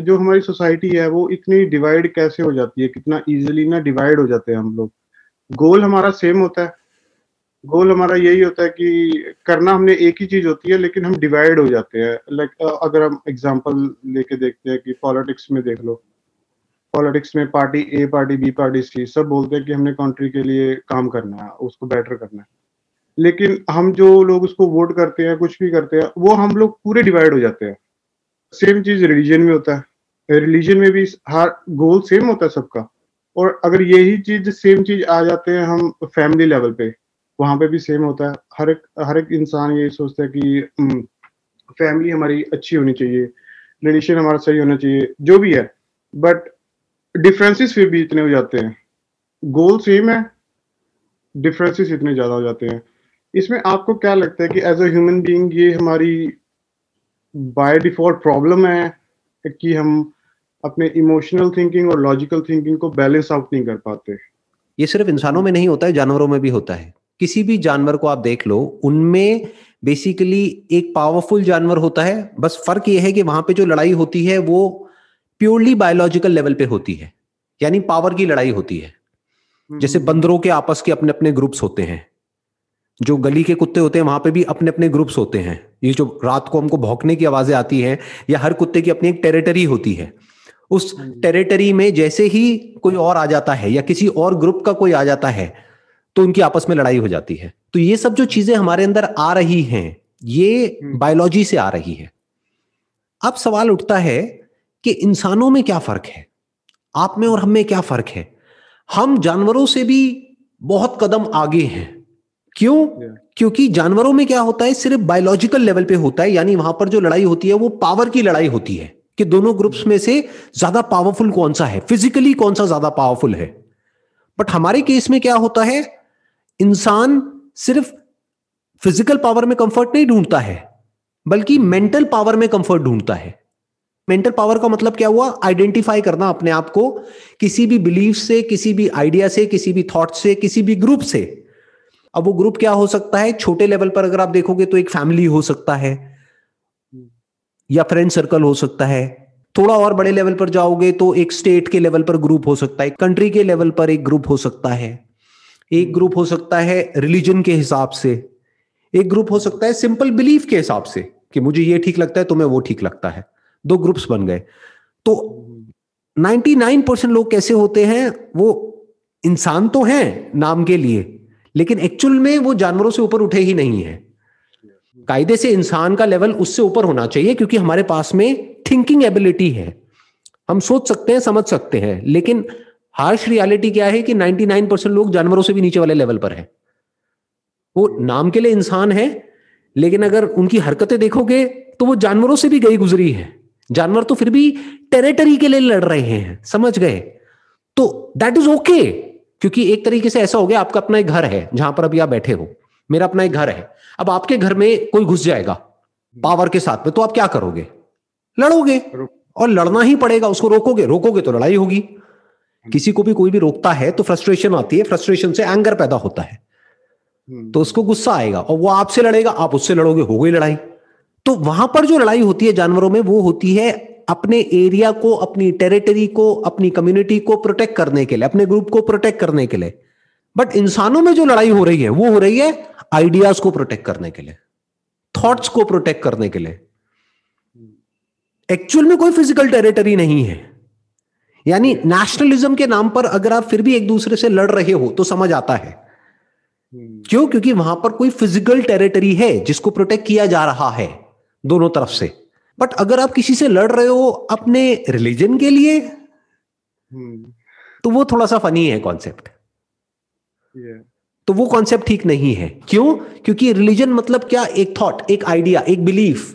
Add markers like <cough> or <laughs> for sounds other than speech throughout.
जो हमारी सोसाइटी है, वो इतनी डिवाइड कैसे हो जाती है? कितना इजीली ना डिवाइड हो जाते हैं हम लोग। गोल हमारा सेम होता है। गोल हमारा यही होता है कि करना हमने एक ही चीज़ होती है, लेकिन हम डिवाइड हो जाते हैं। लाइक अगर हम एग्जांपल लेके देखते हैं कि पॉलिटिक्स में देख लो। पॉलिटिक्स में party A party B party C सब बोलते हैं कि हमने कंट्री के लिए काम करना है, उसको बेटर करना है। लेकिन हम जो लोग उसको वोट करते हैं, कुछ भी करते हैं, वो हम लोग पूरे डिवाइड हो जाते हैं। सेम चीज़ रिलीजन में होता है। रिलीजन में भी हर गोल सेम होता है सबका। और अगर यही चीज़ सेम चीज़ आ जाते हैं हम फैमिली लेवल पे, वहाँ पे भी सेम होता है। हर एक हर एक इंसान यही सोचता है कि फैमिली हमारी अच्छी होनी चाहिए। रिलेशन हमारा सही होना चाहिए। जो भी है। बट डिफरेंसेस फिर भी इतने हो जाते हैं। गोल सेम है डिफरेंसेस इतने ज़्यादा हो जाते हैं। इसमें आपको क्या लगता है कि एज अ ह्यूमन बीइंग ये हमारी बाय डिफ़ॉल्ट प्रॉब्लम है कि हम अपने इमोशनल थिंकिंग और लॉजिकल थिंकिंग को बैलेंस आउट नहीं कर पाते। ये सिर्फ़ इंसानों में नहीं होता है जानवरों में भी होता है। किसी भी जानवर को आप देख लो उनमें बेसिकली एक पावरफुल जानवर होता है। बस फ़र्क ये है कि वहाँ पे जो लड़ाई होती है वो प्योरली बायोलॉजिकल लेवल पे होती है। यानी पावर की लड़ाई होती है। जैसे हम्म। बंदरों के आपस के अपने अपने ग्रुप्स होते हैं। जो गली के कुत्ते होते हैं वहाँ पे भी अपने अपने ग्रुप्स होते हैं। ये जो रात को हमको भौंकने की आवाज़ें आती हैं या हर कुत्ते की अपनी एक टेरिटरी होती है। उस टेरिटरी हाँ में जैसे ही कोई और आ जाता है या किसी और ग्रुप का कोई आ जाता है तो उनकी आपस में लड़ाई हो जाती है। तो ये सब जो चीज़ें हमारे अंदर आ रही हैं ये बायोलॉजी हम्म। से आ रही है। अब सवाल उठता है कि इंसानों में क्या फ़र्क है? आप में और हम में क्या फ़र्क है? हम जानवरों से भी बहुत कदम आगे हैं। क्यों? क्योंकि जानवरों में क्या होता है सिर्फ़ बायोलॉजिकल लेवल पे होता है यानी वहाँ पर जो लड़ाई होती है वो पावर की लड़ाई होती है कि दोनों ग्रुप्स में से ज़्यादा पावरफुल कौन सा है? फिजिकली कौन सा ज़्यादा पावरफुल है? बट हमारे केस में क्या होता है इंसान सिर्फ़ फ़िज़िकल पावर में कंफर्ट नहीं ढूंढता है बल्कि मेंटल पावर में कंफर्ट ढूंढता है। मेंटल पावर का मतलब क्या हुआ? आइडेंटिफाई करना अपने आप को किसी भी बिलीफ से किसी भी आइडिया से किसी भी थॉट से किसी भी ग्रुप से। अब वो ग्रुप क्या हो सकता है? छोटे लेवल पर अगर आप देखोगे तो एक फैमिली हो सकता है। या फ्रेंड सर्कल हो सकता है। थोड़ा और बड़े लेवल पर जाओगे तो एक स्टेट के लेवल पर ग्रुप हो सकता है। कंट्री के लेवल पर एक ग्रुप हो सकता है। एक ग्रुप हो सकता है रिलीजन के हिसाब से। एक ग्रुप हो सकता है सिंपल बिलीफ के हिसाब से कि मुझे ये ठीक लगता है तुम्हें वो ठीक लगता है। दो ग्रुप्स बन गए। तो 99 परसेंट लोग कैसे होते हैं? वो इंसान तो हैं नाम के लिए। लेकिन एक्चुअल में वो जानवरों से ऊपर उठे ही नहीं है। कायदे से इंसान का लेवल उससे ऊपर होना चाहिए क्योंकि हमारे पास में थिंकिंग एबिलिटी है। हम सोच सकते हैं, समझ सकते हैं, लेकिन हार्श रियलिटी क्या है कि 99 परसेंट लोग जानवरों से भी नीचे वाले लेवल पर है। वो नाम के लिए इंसान है, लेकिन अगर उनकी हरकतें देखोगे तो वो जानवरों से भी गई गुजरी है। जानवर तो फिर भी टेरिटरी के लिए लड़ रहे हैं, समझ गए? तो दैट इज़ ओके क्योंकि एक तरीके से ऐसा हो गया, आपका अपना एक घर है, जहाँ पर अभी आप बैठे हो। मेरा अपना एक घर है। अब आपके घर में कोई घुस जाएगा, पावर के साथ में तो आप क्या करोगे? लड़ोगे, और लड़ना ही पड़ेगा, उसको रोकोगे रोकोगे तो लड़ाई होगी। किसी को भी कोई भी रोकता है तो फ्रस्ट्रेशन आती है फ्रस्ट्रेशन से एंगर पैदा होता है। तो उसको गुस्सा आएगा, और वो आपसे लड़ेगा, आप उससे लड़ोगे, हो गई लड़ाई। तो वहाँ पर जो लड़ाई होती है, जानवरों में, वो होती है अपने एरिया को, अपनी टेरिटरी को, अपनी कम्युनिटी को प्रोटेक्ट करने के लिए, अपने ग्रुप को प्रोटेक्ट करने के लिए। बट इंसानों में जो लड़ाई हो रही है, वो हो रही है आइडियाज़ को प्रोटेक्ट करने के लिए थॉट्स को प्रोटेक्ट करने के लिए। एक्चुअल में कोई फ़िज़िकल टेरिटरी नहीं है। यानी नेशनलिज्म के नाम पर अगर आप फिर भी एक दूसरे से लड़ रहे हो तो समझ आता है। क्यों? क्योंकि वहाँ पर कोई फ़िज़िकल टेरिटरी है जिसको प्रोटेक्ट किया जा रहा है, दोनों तरफ़ से। बट अगर आप किसी से लड़ रहे हो अपने रिलीजन के लिए हम्म। तो वो थोड़ा सा फनी है कॉन्सेप्ट तो वो कॉन्सेप्ट ठीक नहीं है. क्यों? क्योंकि रिलीजन मतलब क्या? एक थॉट एक आइडिया एक बिलीफ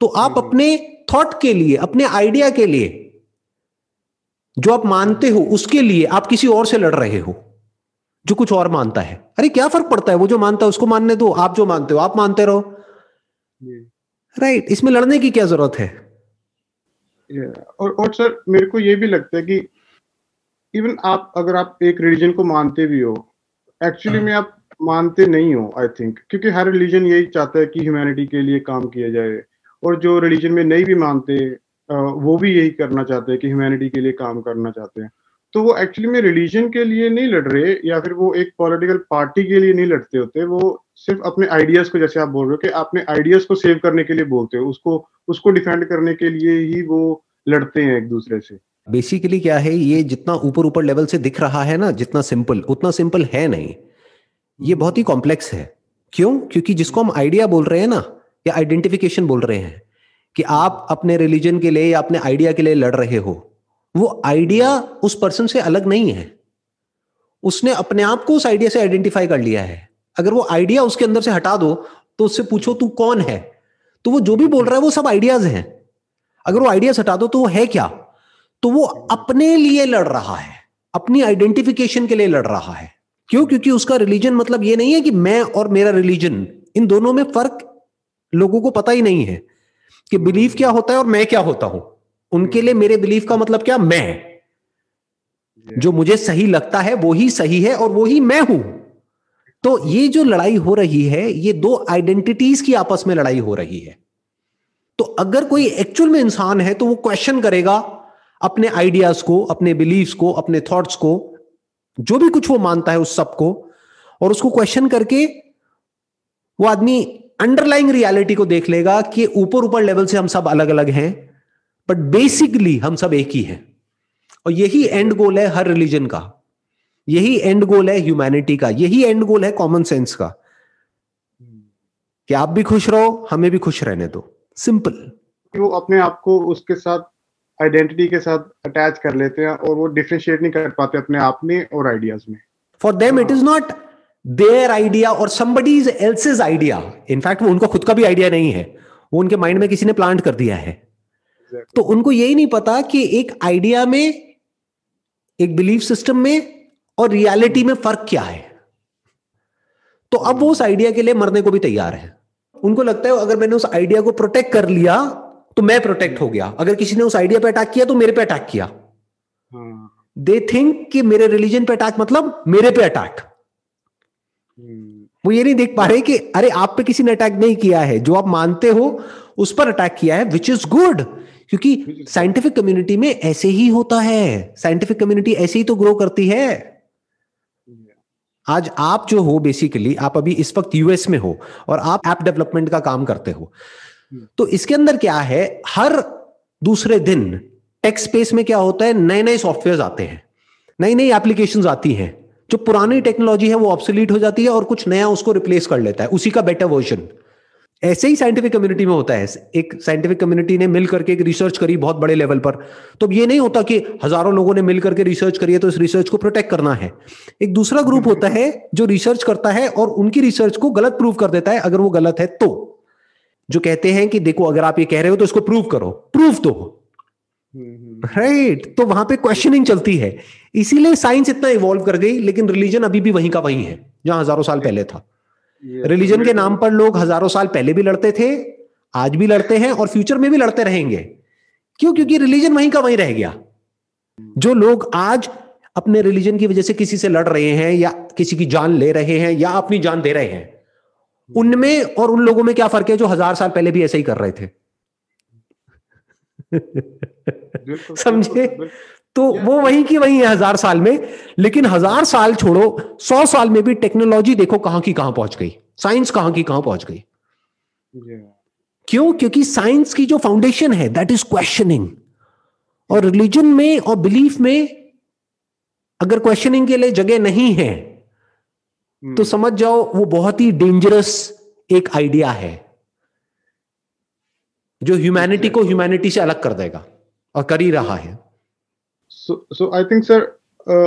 तो आप हम्म। अपने थॉट के लिए अपने आइडिया के लिए जो आप मानते हो उसके लिए आप किसी और से लड़ रहे हो जो कुछ और मानता है. अरे क्या फ़र्क पड़ता है? वो जो मानता है उसको मानने दो आप जो मानते हो आप मानते रहो. राइट right, इसमें लड़ने की क्या ज़रूरत है? Yeah. और और सर मेरे को ये भी लगता है कि इवन आप अगर आप एक रिलीजन को मानते भी हो एक्चुअली में आप मानते नहीं हो आई थिंक क्योंकि हर रिलीजन यही चाहता है कि ह्यूमैनिटी के लिए काम किया जाए। और जो रिलीजन में नहीं भी मानते वो भी यही करना चाहते हैं कि ह्यूमैनिटी के लिए काम करना चाहते हैं। तो वो एक्चुअली में रिलीजन के लिए नहीं लड़ रहे या फिर वो एक पॉलिटिकल पार्टी के लिए नहीं लड़ते होते, वो सिर्फ़ अपने आइडियाज़ को, जैसे आप बोल रहे हो कि अपने आइडियाज़ को सेव करने के लिए बोलते हो, उसको उसको डिफेंड करने के लिए ही वो लड़ते हैं एक दूसरे से। बेसिकली क्या है, ये जितना ऊपर ऊपर लेवल से दिख रहा है ना, जितना सिंपल उतना सिंपल है नहीं। ये बहुत ही कॉम्प्लेक्स है। क्यों? क्योंकि जिसको हम आइडिया बोल रहे हैं ना, या आइडेंटिफिकेशन बोल रहे हैं, कि आप अपने रिलीजन के लिए या अपने आइडिया के लिए लड़ रहे हो वो आइडिया उस पर्सन से अलग नहीं है। उसने अपने आप को उस आइडिया से आइडेंटिफाई कर लिया है। अगर वो आइडिया उसके अंदर से हटा दो तो उससे पूछो, तू कौन है? तो वो जो भी बोल रहा है, वो सब आइडियाज़ हैं। अगर वो आइडियाज़ हटा दो तो वो है क्या? तो वो अपने लिए लड़ रहा है। अपनी आइडेंटिफिकेशन के लिए लड़ रहा है। क्यों? क्योंकि उसका रिलीजन मतलब ये नहीं है कि मैं और मेरा रिलीजन इन दोनों में फ़र्क लोगों को पता ही नहीं है कि बिलीव क्या होता है और मैं क्या होता हूँ। उनके लिए मेरे बिलीफ का मतलब क्या? मैं। जो मुझे सही लगता है वो ही सही है और वो ही मैं हूँ। तो ये जो लड़ाई हो रही है ये दो आइडेंटिटीज की आपस में लड़ाई हो रही है। तो अगर कोई एक्चुअल में इंसान है तो वो क्वेश्चन करेगा अपने आइडियाज़ को अपने बिलीव्स को अपने थॉट्स को जो भी कुछ वो मानता है उस सबको और उसको क्वेश्चन करके वो आदमी अंडरलाइंग रियलिटी को देख लेगा कि ऊपर ऊपर लेवल से हम सब अलग अलग हैं। बट बेसिकली हम सब एक ही हैं। और यही एंड गोल है हर रिलीजन का। यही एंड गोल है ह्यूमैनिटी का। यही एंड गोल है कॉमन सेंस का। कि आप भी खुश रहो हमें भी खुश रहने दो। सिंपल वो अपने आप को उसके साथ आइडेंटिटी के साथ अटैच कर लेते हैं और वो डिफ्रेंशिएट नहीं कर पाते अपने आप में और आइडियाज़ में। For them it is not their idea और somebody's else's idea in fact वो उनका खुद का भी आइडिया नहीं है। वो उनके माइंड में किसी ने प्लांट कर दिया है। तो उनको यही नहीं पता कि एक आइडिया में एक बिलीफ सिस्टम में और रियलिटी में फ़र्क क्या है। तो अब वो उस आइडिया के लिए मरने को भी तैयार है। उनको लगता है अगर मैंने उस आइडिया को प्रोटेक्ट कर लिया तो मैं प्रोटेक्ट हो गया। अगर किसी ने उस आइडिया पे अटैक किया तो मेरे पे अटैक किया। दे हाँ। थिंक कि मेरे रिलीजन पे अटैक मतलब मेरे पे अटैक हम्म। वो ये नहीं देख पा रहे कि अरे आप पे किसी ने अटैक नहीं किया है। जो आप मानते हो उस पर अटैक किया है विच इज़ गुड क्योंकि साइंटिफिक कम्युनिटी में ऐसे ही होता है। साइंटिफिक कम्युनिटी ऐसे ही तो ग्रो करती है। आज आप जो हो बेसिकली आप अभी इस वक्त यूएस में हो और आप ऐप डेवलपमेंट का काम करते हो। तो इसके अंदर क्या है? हर दूसरे दिन टेक्स स्पेस में क्या होता है? नए नए सॉफ्टवेयर आते हैं। नई नई एप्लीकेशन आती हैं। जो पुरानी टेक्नोलॉजी है वो ऑब्सोलीट हो जाती है और कुछ नया उसको रिप्लेस कर लेता है। उसी का बेटर वर्जन ऐसे ही साइंटिफिक कम्युनिटी में होता है। एक साइंटिफिक कम्युनिटी ने मिल करके एक रिसर्च करी बहुत बड़े लेवल पर। तो ये नहीं होता कि हज़ारों लोगों ने मिल करके रिसर्च करी है तो इस रिसर्च को प्रोटेक्ट करना है। एक दूसरा ग्रुप होता है जो रिसर्च करता है और उनकी रिसर्च को गलत प्रूव कर देता है अगर वो गलत है तो। जो कहते हैं कि देखो अगर आप ये कह रहे हो तो इसको प्रूव करो। प्रूव दो राइट right. तो वहाँ पे क्वेश्चनिंग चलती है। इसीलिए साइंस इतना इवॉल्व कर गई लेकिन रिलीजन अभी भी वहीं का वहीं है जहाँ हज़ारों साल पहले था। रिलीजन के नाम पर लोग हज़ारों साल पहले भी लड़ते थे आज भी लड़ते हैं और फ्यूचर में भी लड़ते रहेंगे। क्यों? क्योंकि रिलीजन वहीं का वहीं रह गया। जो लोग आज अपने रिलीजन की वजह से किसी से लड़ रहे हैं या किसी की जान ले रहे हैं या अपनी जान दे रहे हैं उनमें और उन लोगों में क्या फ़र्क है जो हज़ार साल पहले भी ऐसे ही कर रहे थे? <laughs> समझे? तो वो वहीं की वही है हज़ार साल में लेकिन हज़ार साल छोड़ो सौ साल में भी टेक्नोलॉजी देखो कहाँ की कहाँ पहुँच गई साइंस कहाँ की कहाँ पहुँच गई। क्यों? क्योंकि साइंस की जो फाउंडेशन है दैट इज़ क्वेश्चनिंग और रिलीजन में और बिलीफ में अगर क्वेश्चनिंग के लिए जगह नहीं है तो hmm. समझ जाओ वो बहुत ही डेंजरस एक आइडिया है जो ह्यूमैनिटी को ह्यूमैनिटी से अलग कर देगा और कर ही रहा है। सो आई थिंक सर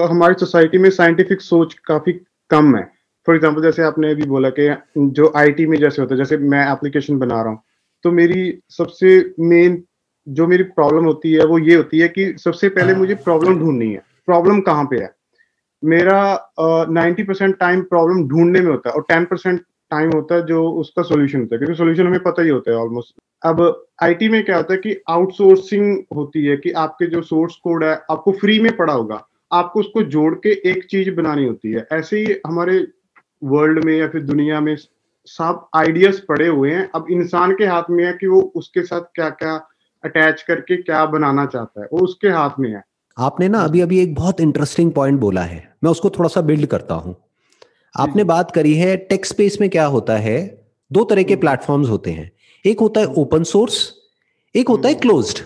हमारी सोसाइटी में साइंटिफिक सोच काफ़ी कम है। फॉर एग्ज़ाम्पल जैसे आपने अभी बोला कि जो आईटी में जैसे होता है जैसे मैं एप्लीकेशन बना रहा हूँ तो मेरी सबसे मेन जो मेरी प्रॉब्लम होती है वो ये होती है कि सबसे पहले मुझे प्रॉब्लम ढूंढनी है। प्रॉब्लम कहाँ पे है? मेरा नाइन्टी परसेंट टाइम प्रॉब्लम ढूँढने में होता है और टेन परसेंट टाइम होता है जो उसका सोल्यूशन होता है क्योंकि सोल्यूशन हमें पता ही होता है ऑलमोस्ट अब आईटी में क्या होता है कि आउटसोर्सिंग होती है कि आपके जो सोर्स कोड है आपको फ्री में पड़ा होगा। आपको उसको जोड़ के एक चीज़ बनानी होती है। ऐसे ही हमारे वर्ल्ड में या फिर दुनिया में सब आइडियाज़ पड़े हुए हैं। अब इंसान के हाथ में है कि वो उसके साथ क्या क्या अटैच करके क्या बनाना चाहता है। वो उसके हाथ में है। आपने ना अभी अभी एक बहुत इंटरेस्टिंग पॉइंट बोला है। मैं उसको थोड़ा सा बिल्ड करता हूँ। आपने बात करी है टेक स्पेस में क्या होता है? दो तरह के प्लेटफॉर्म्स हम्म। होते हैं। एक होता है ओपन सोर्स एक होता है क्लोज्ड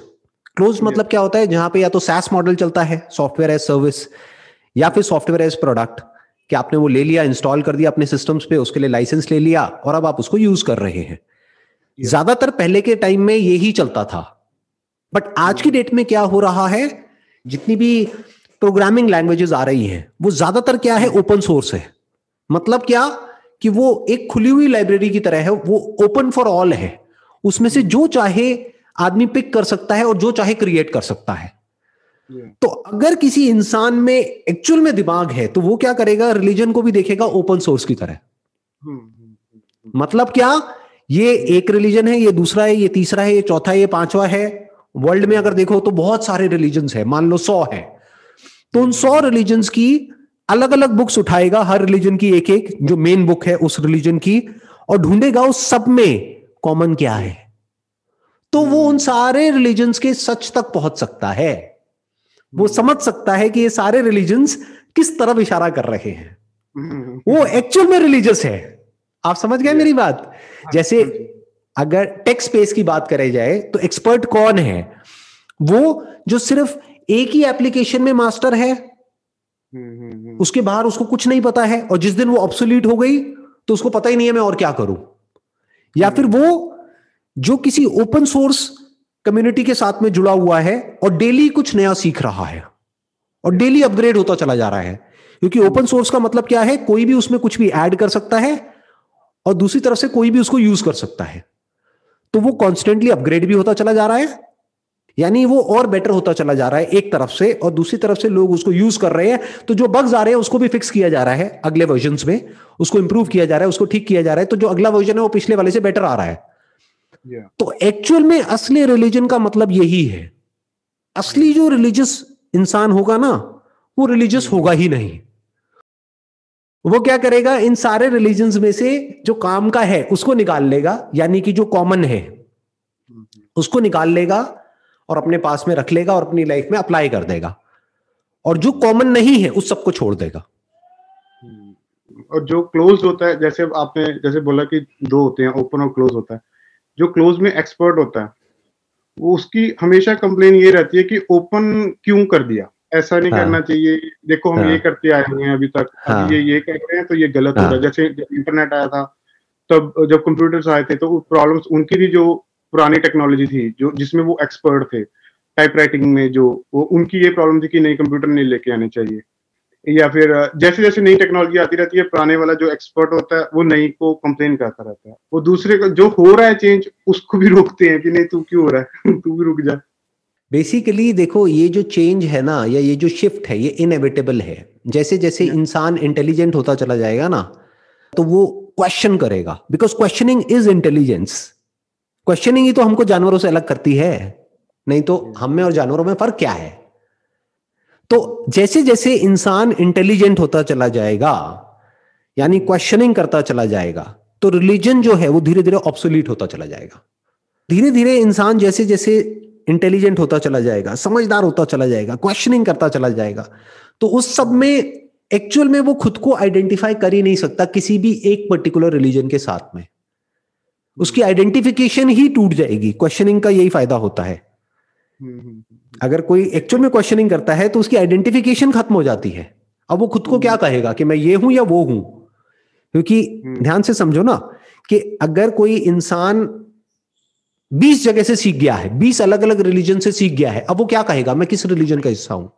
क्लोज मतलब क्या होता है? जहाँ पे या तो सैस मॉडल चलता है सॉफ्टवेयर एज सर्विस या फिर सॉफ्टवेयर एज प्रोडक्ट कि आपने वो ले लिया इंस्टॉल कर दिया अपने सिस्टम्स पे उसके लिए लाइसेंस ले लिया और अब आप उसको यूज़ कर रहे हैं। ज़्यादातर पहले के टाइम में यही चलता था। बट आज की डेट में क्या हो रहा है? जितनी भी प्रोग्रामिंग लैंग्वेजेस आ रही हैं वो ज़्यादातर क्या है? ओपन सोर्स है। मतलब क्या? कि वो एक खुली हुई लाइब्रेरी की तरह है वो ओपन फॉर ऑल है। उसमें से जो चाहे आदमी पिक कर सकता है और जो चाहे क्रिएट कर सकता है। तो अगर किसी इंसान में एक्चुअल में दिमाग है तो वो क्या करेगा? रिलीजन को भी देखेगा ओपन सोर्स की तरह। हम्म, हम्म, हम्म, मतलब क्या? ये एक रिलीजन है ये दूसरा है ये तीसरा है ये चौथा है ये पांचवा है। वर्ल्ड में अगर देखो तो बहुत सारे रिलीजन है मान लो सौ है। तो उन सौ रिलीजन की अलग अलग बुक्स उठाएगा हर रिलीजन की एक एक जो मेन बुक है उस रिलीजन की और ढूंढेगा उस सब में कॉमन क्या है? तो वो उन सारे रिलीजन्स के सच तक पहुँच सकता है। वो समझ सकता है कि ये सारे रिलीजन्स किस तरफ़ इशारा कर रहे हैं। वो एक्चुअल में रिलीजियस है। आप समझ गए मेरी बात? जैसे अगर टेक्स्ट स्पेस की बात करे जाए तो एक्सपर्ट कौन है? वो जो सिर्फ़ एक ही एप्लीकेशन में मास्टर है। उसके बाहर उसको कुछ नहीं पता है और जिस दिन वो ऑब्सोल्यूट हो गई तो उसको पता ही नहीं है मैं और क्या करूँ। या फिर वो जो किसी ओपन सोर्स कम्युनिटी के साथ में जुड़ा हुआ है और डेली कुछ नया सीख रहा है और डेली अपग्रेड होता चला जा रहा है। क्योंकि ओपन सोर्स का मतलब क्या है? कोई भी उसमें कुछ भी ऐड कर सकता है और दूसरी तरफ़ से कोई भी उसको यूज़ कर सकता है। तो वो कॉन्स्टेंटली अपग्रेड भी होता चला जा रहा है यानी वो और बेटर होता चला जा रहा है एक तरफ़ से और दूसरी तरफ़ से लोग उसको यूज़ कर रहे हैं। तो जो बग्स आ रहे हैं उसको भी फिक्स किया जा रहा है अगले वर्जन में। उसको इंप्रूव किया जा रहा है उसको ठीक किया जा रहा है। तो जो अगला वर्जन है वो पिछले वाले से बेटर आ रहा है। Yeah. तो एक्चुअल में असली रिलीजन का मतलब यही है। असली जो रिलीजियस इंसान होगा ना वो रिलीजियस होगा ही नहीं। वो क्या करेगा? इन सारे रिलीजन में से जो काम का है उसको निकाल लेगा। यानी कि जो कॉमन है mm-hmm. उसको निकाल लेगा। और अपने पास में रख लेगा और अपनी लाइफ में अप्लाई कर देगा। और जो कॉमन नहीं है उस सबको छोड़ देगा। और जो क्लोज होता है जैसे आपने जैसे बोला कि दो होते हैं ओपन और क्लोज होता है। जो क्लोज में एक्सपर्ट होता है वो उसकी हमेशा कंप्लेन ये रहती है कि ओपन क्यों कर दिया? ऐसा नहीं हाँ, करना चाहिए। देखो हम हाँ, ये करते आए हुए हैं अभी तक। हाँ, अभी ये ये कर रहे हैं तो ये गलत हाँ, हो। रहा है जैसे इंटरनेट आया था तब जब कंप्यूटर्स आए थे तो प्रॉब्लम्स उनकी भी जो पुरानी टेक्नोलॉजी थी जो जिसमें वो एक्सपर्ट थे। टाइप राइटिंग में जो वो उनकी ये प्रॉब्लम थी कि नई कंप्यूटर नहीं लेके आने चाहिए। या फिर जैसे जैसे नई टेक्नोलॉजी आती रहती है पुराने वाला जो एक्सपर्ट होता है वो नई को कंप्लेन करता रहता है। वो दूसरे को जो हो रहा है चेंज उसको भी रोकते हैं कि नहीं तू क्यों हो रहा है? <laughs> तू भी रुक जा। बेसिकली देखो ये जो चेंज है ना या ये जो शिफ्ट है ये इनएविटेबल है। जैसे जैसे इंसान इंटेलिजेंट होता चला जाएगा ना तो वो क्वेश्चन करेगा। Because questioning is intelligence questioning ही तो हमको जानवरों से अलग करती है। नहीं तो हम में और जानवरों में फ़र्क क्या है? तो जैसे जैसे इंसान इंटेलिजेंट होता चला जाएगा यानी क्वेश्चनिंग करता चला जाएगा तो रिलीजन जो है वो धीरे धीरे ऑप्सोलीट होता चला जाएगा। धीरे धीरे इंसान जैसे जैसे इंटेलिजेंट होता चला जाएगा समझदार होता चला जाएगा क्वेश्चनिंग करता चला जाएगा तो उस सब में एक्चुअल में वो खुद को आइडेंटिफाई कर ही नहीं सकता किसी भी एक पर्टिकुलर रिलीजन के साथ में। उसकी आइडेंटिफिकेशन ही टूट जाएगी। क्वेश्चनिंग का यही फ़ायदा होता है। हम्म, हम्म, हम्म, अगर कोई एक्चुअल में क्वेश्चनिंग करता है तो उसकी आइडेंटिफिकेशन खत्म हो जाती है। अब वो खुद को क्या कहेगा कि मैं ये हूँ या वो हूँ? क्योंकि ध्यान से समझो ना कि अगर कोई इंसान बीस जगह से सीख गया है बीस अलग अलग रिलीजन से सीख गया है अब वो क्या कहेगा? मैं किस रिलीजन का हिस्सा हूँ?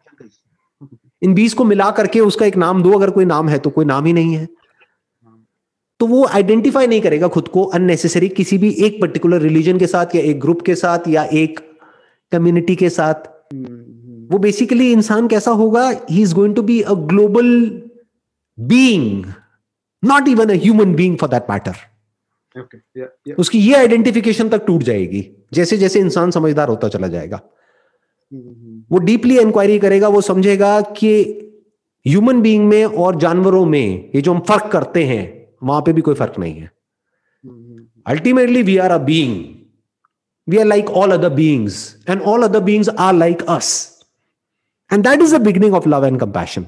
इन बीस को मिला करके उसका एक नाम दो अगर कोई नाम है तो कोई नाम ही नहीं है। तो वो आइडेंटिफाई नहीं करेगा खुद को अननेसेसरी किसी भी एक पर्टिकुलर रिलीजन के साथ या एक ग्रुप के साथ या एक कम्युनिटी के साथ। वो बेसिकली इंसान कैसा होगा? He is going to be a global being not even a human being for that matter उसकी ये आइडेंटिफिकेशन तक टूट जाएगी जैसे जैसे इंसान समझदार होता चला जाएगा. वो डीपली इंक्वायरी करेगा वो समझेगा कि ह्यूमन बीइंग में और जानवरों में ये जो हम फ़र्क करते हैं वहाँ पे भी कोई फ़र्क नहीं है। Ultimately we are a being we are like all other beings and all other beings are like us and that is the beginning of love and compassion